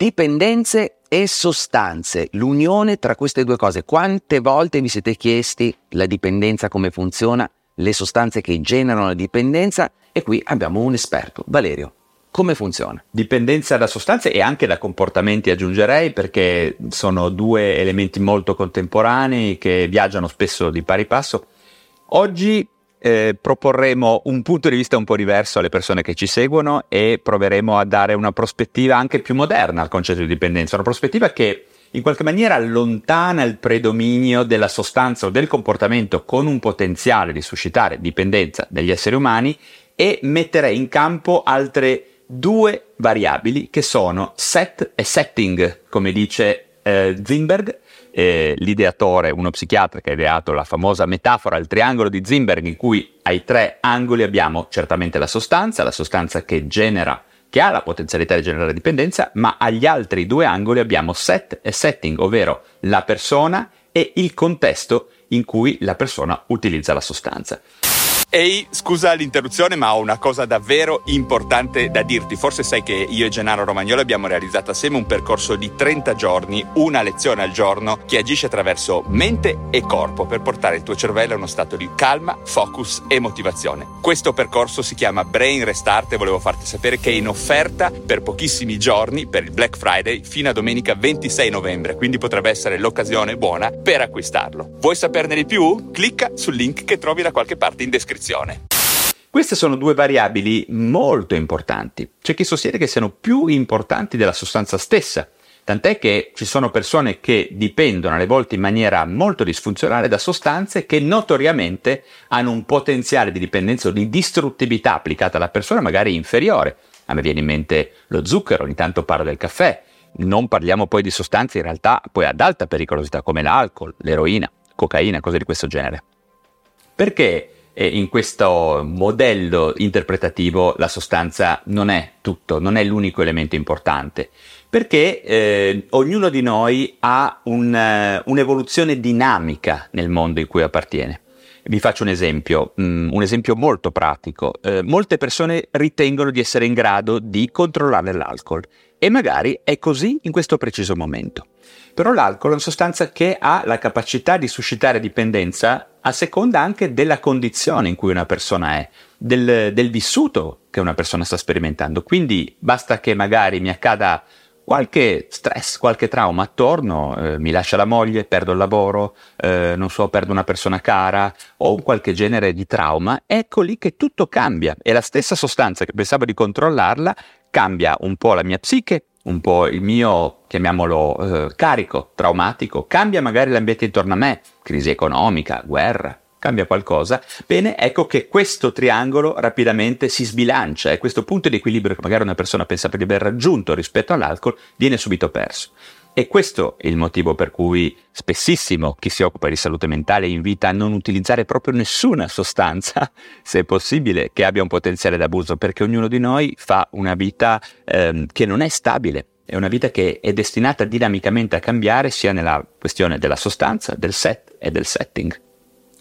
Dipendenze e sostanze, l'unione tra queste due cose. Quante volte vi siete chiesti la dipendenza come funziona, le sostanze che generano la dipendenza? E qui abbiamo un esperto, Valerio. Come funziona? Dipendenza da sostanze e anche da comportamenti aggiungerei perché sono due elementi molto contemporanei che viaggiano spesso di pari passo. Oggi eh, proporremo un punto di vista un po' diverso alle persone che ci seguono e proveremo a dare una prospettiva anche più moderna al concetto di dipendenza, una prospettiva che in qualche maniera allontana il predominio della sostanza o del comportamento con un potenziale di suscitare dipendenza degli esseri umani e mettere in campo altre due variabili che sono set e setting, come dice eh, Zimberg, eh, l'ideatore, uno psichiatra che ha ideato la famosa metafora, il triangolo di Zimberg, in cui ai tre angoli abbiamo certamente la sostanza, la sostanza che genera che ha la potenzialità di generare dipendenza, ma agli altri due angoli abbiamo set e setting, ovvero la persona e il contesto in cui la persona utilizza la sostanza. Ehi, scusa l'interruzione, ma ho una cosa davvero importante da dirti. Forse sai che io e Gennaro Romagnolo abbiamo realizzato assieme un percorso di 30 giorni, una lezione al giorno, che agisce attraverso mente e corpo per portare il tuo cervello a uno stato di calma, focus e motivazione. Questo percorso si chiama Brain Restart e volevo farti sapere che è in offerta per pochissimi giorni, per il Black Friday, fino a domenica 26 novembre, quindi potrebbe essere l'occasione buona per acquistarlo. Vuoi saperne di più? Clicca sul link che trovi da qualche parte in descrizione descrizione. Queste sono due variabili molto importanti. C'è chi sostiene che siano più importanti della sostanza stessa, tant'è che ci sono persone che dipendono alle volte in maniera molto disfunzionale da sostanze che notoriamente hanno un potenziale di dipendenza o di distruttività applicata alla persona magari inferiore. A me viene in mente lo zucchero, ogni tanto parlo del caffè. Non parliamo poi di sostanze in realtà poi ad alta pericolosità come l'alcol, l'eroina, cocaina, cose di questo genere. Perché e in questo modello interpretativo la sostanza non è tutto, non è l'unico elemento importante, perché eh, ognuno di noi ha un, uh, un'evoluzione dinamica nel mondo in cui appartiene. Vi faccio un esempio, um, un esempio molto pratico. Eh, molte persone ritengono di essere in grado di controllare l'alcol e magari è così in questo preciso momento. Però l'alcol è una sostanza che ha la capacità di suscitare dipendenza a seconda anche della condizione in cui una persona è, del, del vissuto che una persona sta sperimentando. Quindi basta che magari mi accada qualche stress, qualche trauma attorno, eh, mi lascia la moglie, perdo il lavoro, eh, non so, perdo una persona cara o qualche genere di trauma, ecco lì che tutto cambia e la stessa sostanza che pensavo di controllarla cambia un po' la mia psiche, un po' il mio, chiamiamolo, eh, carico traumatico, cambia magari l'ambiente intorno a me, crisi economica, guerra, cambia qualcosa, bene, ecco che questo triangolo rapidamente si sbilancia e questo punto di equilibrio che magari una persona pensava di aver raggiunto rispetto all'alcol viene subito perso. E questo è il motivo per cui spessissimo chi si occupa di salute mentale invita a non utilizzare proprio nessuna sostanza, se possibile, che abbia un potenziale d'abuso, perché ognuno di noi fa una vita ehm, che non è stabile, è una vita che è destinata dinamicamente a cambiare sia nella questione della sostanza, del set e del setting.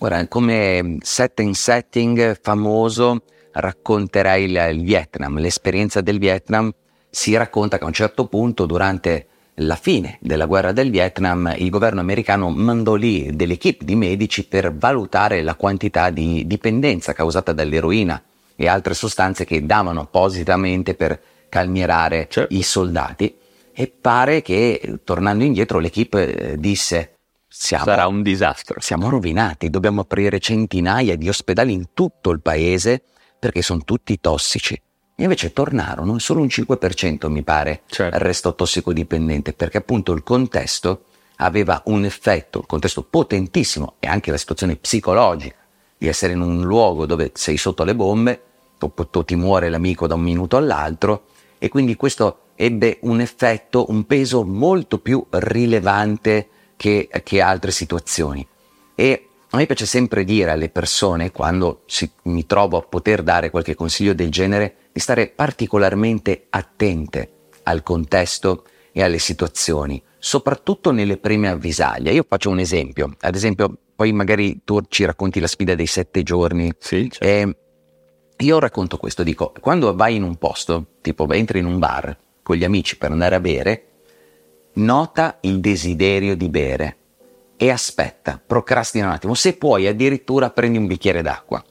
Ora, come setting setting famoso racconterai il, il Vietnam, l'esperienza del Vietnam si racconta che a un certo punto durante la fine della guerra del Vietnam, il governo americano mandò lì delle equip di medici per valutare la quantità di dipendenza causata dall'eroina e altre sostanze che davano appositamente per calmierare certo. i soldati. E pare che, tornando indietro, l'equipe eh, disse: siamo, Sarà un disastro. Siamo rovinati, dobbiamo aprire centinaia di ospedali in tutto il paese perché sono tutti tossici. E invece tornarono, solo un 5% mi pare, certo. restò tossicodipendente, perché appunto il contesto aveva un effetto, il contesto potentissimo e anche la situazione psicologica di essere in un luogo dove sei sotto le bombe, ti muore l'amico da un minuto all'altro e quindi questo ebbe un effetto, un peso molto più rilevante che, che altre situazioni. E a me piace sempre dire alle persone, quando si, mi trovo a poter dare qualche consiglio del genere, di stare particolarmente attente al contesto e alle situazioni, soprattutto nelle prime avvisaglie. Io faccio un esempio, ad esempio, poi magari tu ci racconti la sfida dei sette giorni. Sì, certo. eh, io racconto questo, dico, quando vai in un posto, tipo entri in un bar, con gli amici per andare a bere, nota il desiderio di bere e aspetta, procrastina un attimo. Se puoi, addirittura prendi un bicchiere d'acqua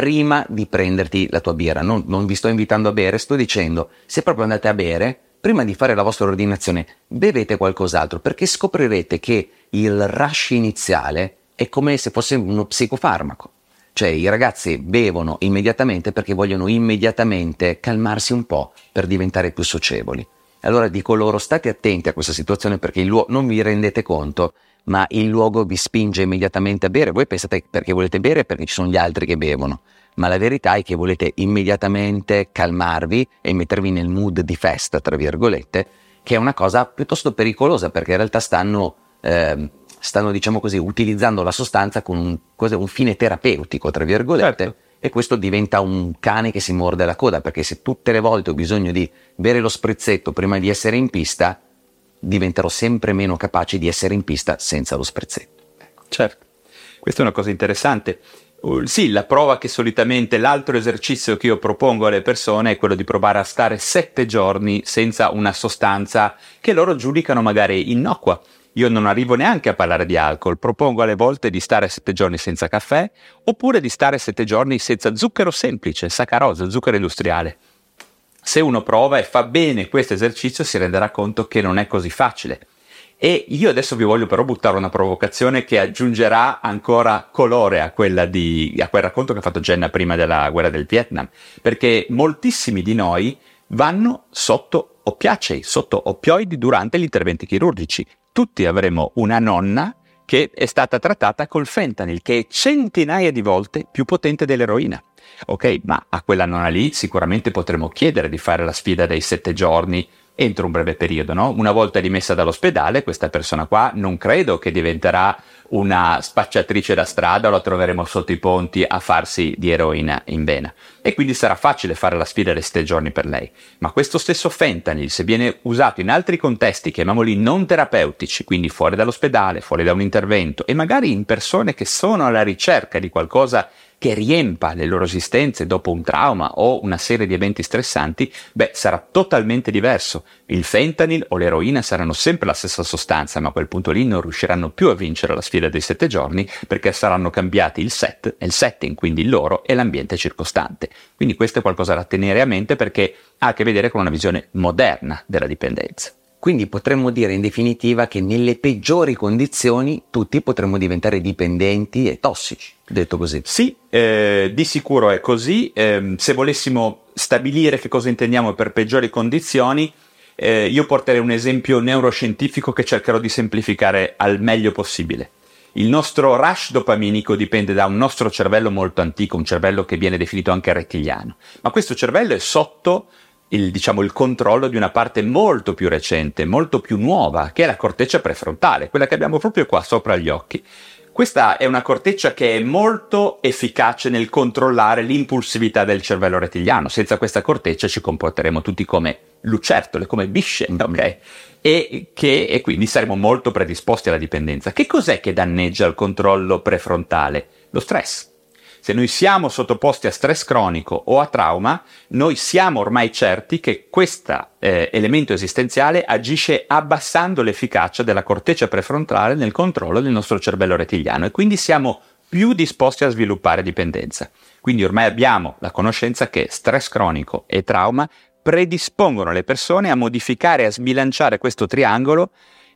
prima di prenderti la tua birra. Non, non vi sto invitando a bere, sto dicendo, se proprio andate a bere, prima di fare la vostra ordinazione, bevete qualcos'altro perché scoprirete che il rush iniziale è come se fosse uno psicofarmaco. Cioè i ragazzi bevono immediatamente perché vogliono immediatamente calmarsi un po' per diventare più socievoli. Allora dico loro state attenti a questa situazione perché non vi rendete conto, ma il luogo vi spinge immediatamente a bere. Voi pensate perché volete bere perché ci sono gli altri che bevono, ma la verità è che volete immediatamente calmarvi e mettervi nel mood di festa, tra virgolette, che è una cosa piuttosto pericolosa perché in realtà stanno... Eh, stanno, diciamo così, utilizzando la sostanza con un, un fine terapeutico, tra virgolette, certo. e questo diventa un cane che si morde la coda, perché se tutte le volte ho bisogno di bere lo sprizzetto prima di essere in pista, diventerò sempre meno capace di essere in pista senza lo sprizzetto. Ecco. Certo, questa è una cosa interessante. Uh, sì, la prova che solitamente l'altro esercizio che io propongo alle persone è quello di provare a stare sette giorni senza una sostanza che loro giudicano magari innocua io non arrivo neanche a parlare di alcol, propongo alle volte di stare sette giorni senza caffè oppure di stare sette giorni senza zucchero semplice, saccarosa, zucchero industriale. Se uno prova e fa bene questo esercizio si renderà conto che non è così facile. E io adesso vi voglio però buttare una provocazione che aggiungerà ancora colore a, di, a quel racconto che ha fatto Jenna prima della guerra del Vietnam, perché moltissimi di noi vanno sotto oppiacei, sotto oppioidi durante gli interventi chirurgici tutti avremo una nonna che è stata trattata col fentanyl, che è centinaia di volte più potente dell'eroina. Ok, ma a quella nonna lì sicuramente potremo chiedere di fare la sfida dei sette giorni entro un breve periodo, no? Una volta rimessa dall'ospedale, questa persona qua non credo che diventerà una spacciatrice da strada la troveremo sotto i ponti a farsi di eroina in vena. E quindi sarà facile fare la sfida dei sette giorni per lei. Ma questo stesso fentanyl, se viene usato in altri contesti, chiamiamoli non terapeutici, quindi fuori dall'ospedale, fuori da un intervento, e magari in persone che sono alla ricerca di qualcosa che riempa le loro esistenze dopo un trauma o una serie di eventi stressanti, beh, sarà totalmente diverso. Il fentanyl o l'eroina saranno sempre la stessa sostanza, ma a quel punto lì non riusciranno più a vincere la sfida dei sette giorni perché saranno cambiati il set, il setting, quindi il loro e l'ambiente circostante. Quindi questo è qualcosa da tenere a mente perché ha a che vedere con una visione moderna della dipendenza. Quindi potremmo dire in definitiva che nelle peggiori condizioni tutti potremmo diventare dipendenti e tossici, detto così. Sì, eh, di sicuro è così. Eh, se volessimo stabilire che cosa intendiamo per peggiori condizioni, eh, io porterei un esempio neuroscientifico che cercherò di semplificare al meglio possibile. Il nostro rush dopaminico dipende da un nostro cervello molto antico, un cervello che viene definito anche rettiliano, ma questo cervello è sotto il, diciamo, il controllo di una parte molto più recente, molto più nuova, che è la corteccia prefrontale, quella che abbiamo proprio qua sopra gli occhi. Questa è una corteccia che è molto efficace nel controllare l'impulsività del cervello rettiliano. Senza questa corteccia ci comporteremo tutti come lucertole, come bisce, ok? E, che, e quindi saremo molto predisposti alla dipendenza. Che cos'è che danneggia il controllo prefrontale? Lo stress se noi siamo sottoposti a stress cronico o a trauma, noi siamo ormai certi che questo eh, elemento esistenziale agisce abbassando l'efficacia della corteccia prefrontale nel controllo del nostro cervello rettiliano e quindi siamo più disposti a sviluppare dipendenza. Quindi ormai abbiamo la conoscenza che stress cronico e trauma predispongono le persone a modificare e a sbilanciare questo triangolo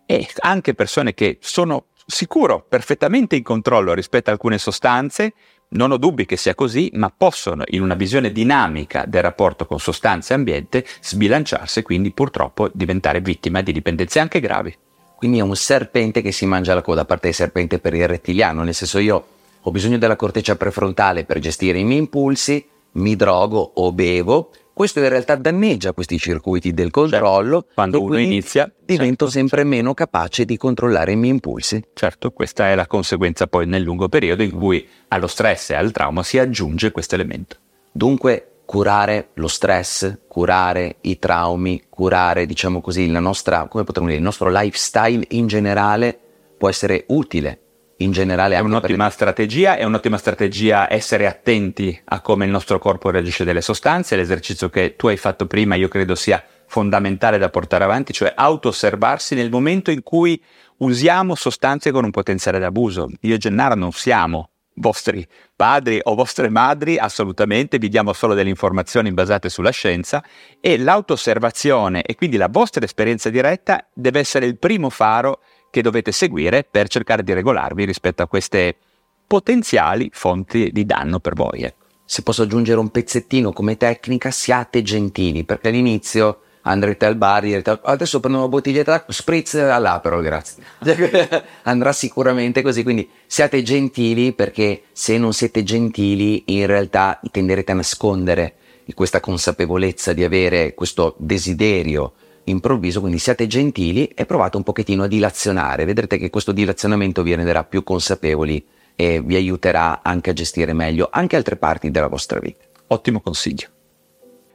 e anche persone che sono sicuro perfettamente in controllo rispetto a alcune sostanze non ho dubbi che sia così, ma possono, in una visione dinamica del rapporto con sostanza e ambiente, sbilanciarsi e quindi purtroppo diventare vittima di dipendenze anche gravi. Quindi è un serpente che si mangia la coda, a parte il serpente per il rettiliano, nel senso io ho bisogno della corteccia prefrontale per gestire i miei impulsi, mi drogo o bevo, questo in realtà danneggia questi circuiti del controllo. Certo, quando uno inizia, divento certo, sempre certo. meno capace di controllare i miei impulsi. Certo, questa è la conseguenza poi nel lungo periodo in cui allo stress e al trauma si aggiunge questo elemento. Dunque, curare lo stress, curare i traumi, curare, diciamo così, la nostra, come potremmo dire, il nostro lifestyle in generale può essere utile in generale è un'ottima strategia, è un'ottima strategia essere attenti a come il nostro corpo reagisce delle sostanze, l'esercizio che tu hai fatto prima io credo sia fondamentale da portare avanti, cioè auto-osservarsi nel momento in cui usiamo sostanze con un potenziale d'abuso. Io e Gennaro non siamo vostri padri o vostre madri, assolutamente, vi diamo solo delle informazioni basate sulla scienza e l'auto-osservazione e quindi la vostra esperienza diretta deve essere il primo faro che dovete seguire per cercare di regolarvi rispetto a queste potenziali fonti di danno per voi. Ecco. Se posso aggiungere un pezzettino come tecnica, siate gentili, perché all'inizio andrete al bar, direte adesso prendo una bottiglietta spritz all'aperol, grazie. Andrà sicuramente così, quindi siate gentili perché se non siete gentili in realtà tenderete a nascondere questa consapevolezza di avere questo desiderio improvviso, quindi siate gentili e provate un pochettino a dilazionare, vedrete che questo dilazionamento vi renderà più consapevoli e vi aiuterà anche a gestire meglio anche altre parti della vostra vita. Ottimo consiglio.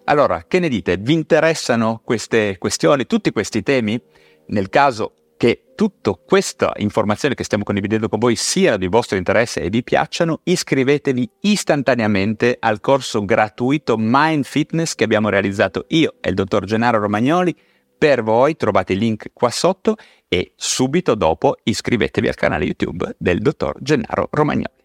Allora, che ne dite? Vi interessano queste questioni, tutti questi temi? Nel caso che tutta questa informazione che stiamo condividendo con voi sia di vostro interesse e vi piacciono, iscrivetevi istantaneamente al corso gratuito Mind Fitness che abbiamo realizzato io e il dottor Gennaro Romagnoli per voi, trovate il link qua sotto e subito dopo iscrivetevi al canale YouTube del dottor Gennaro Romagnoli.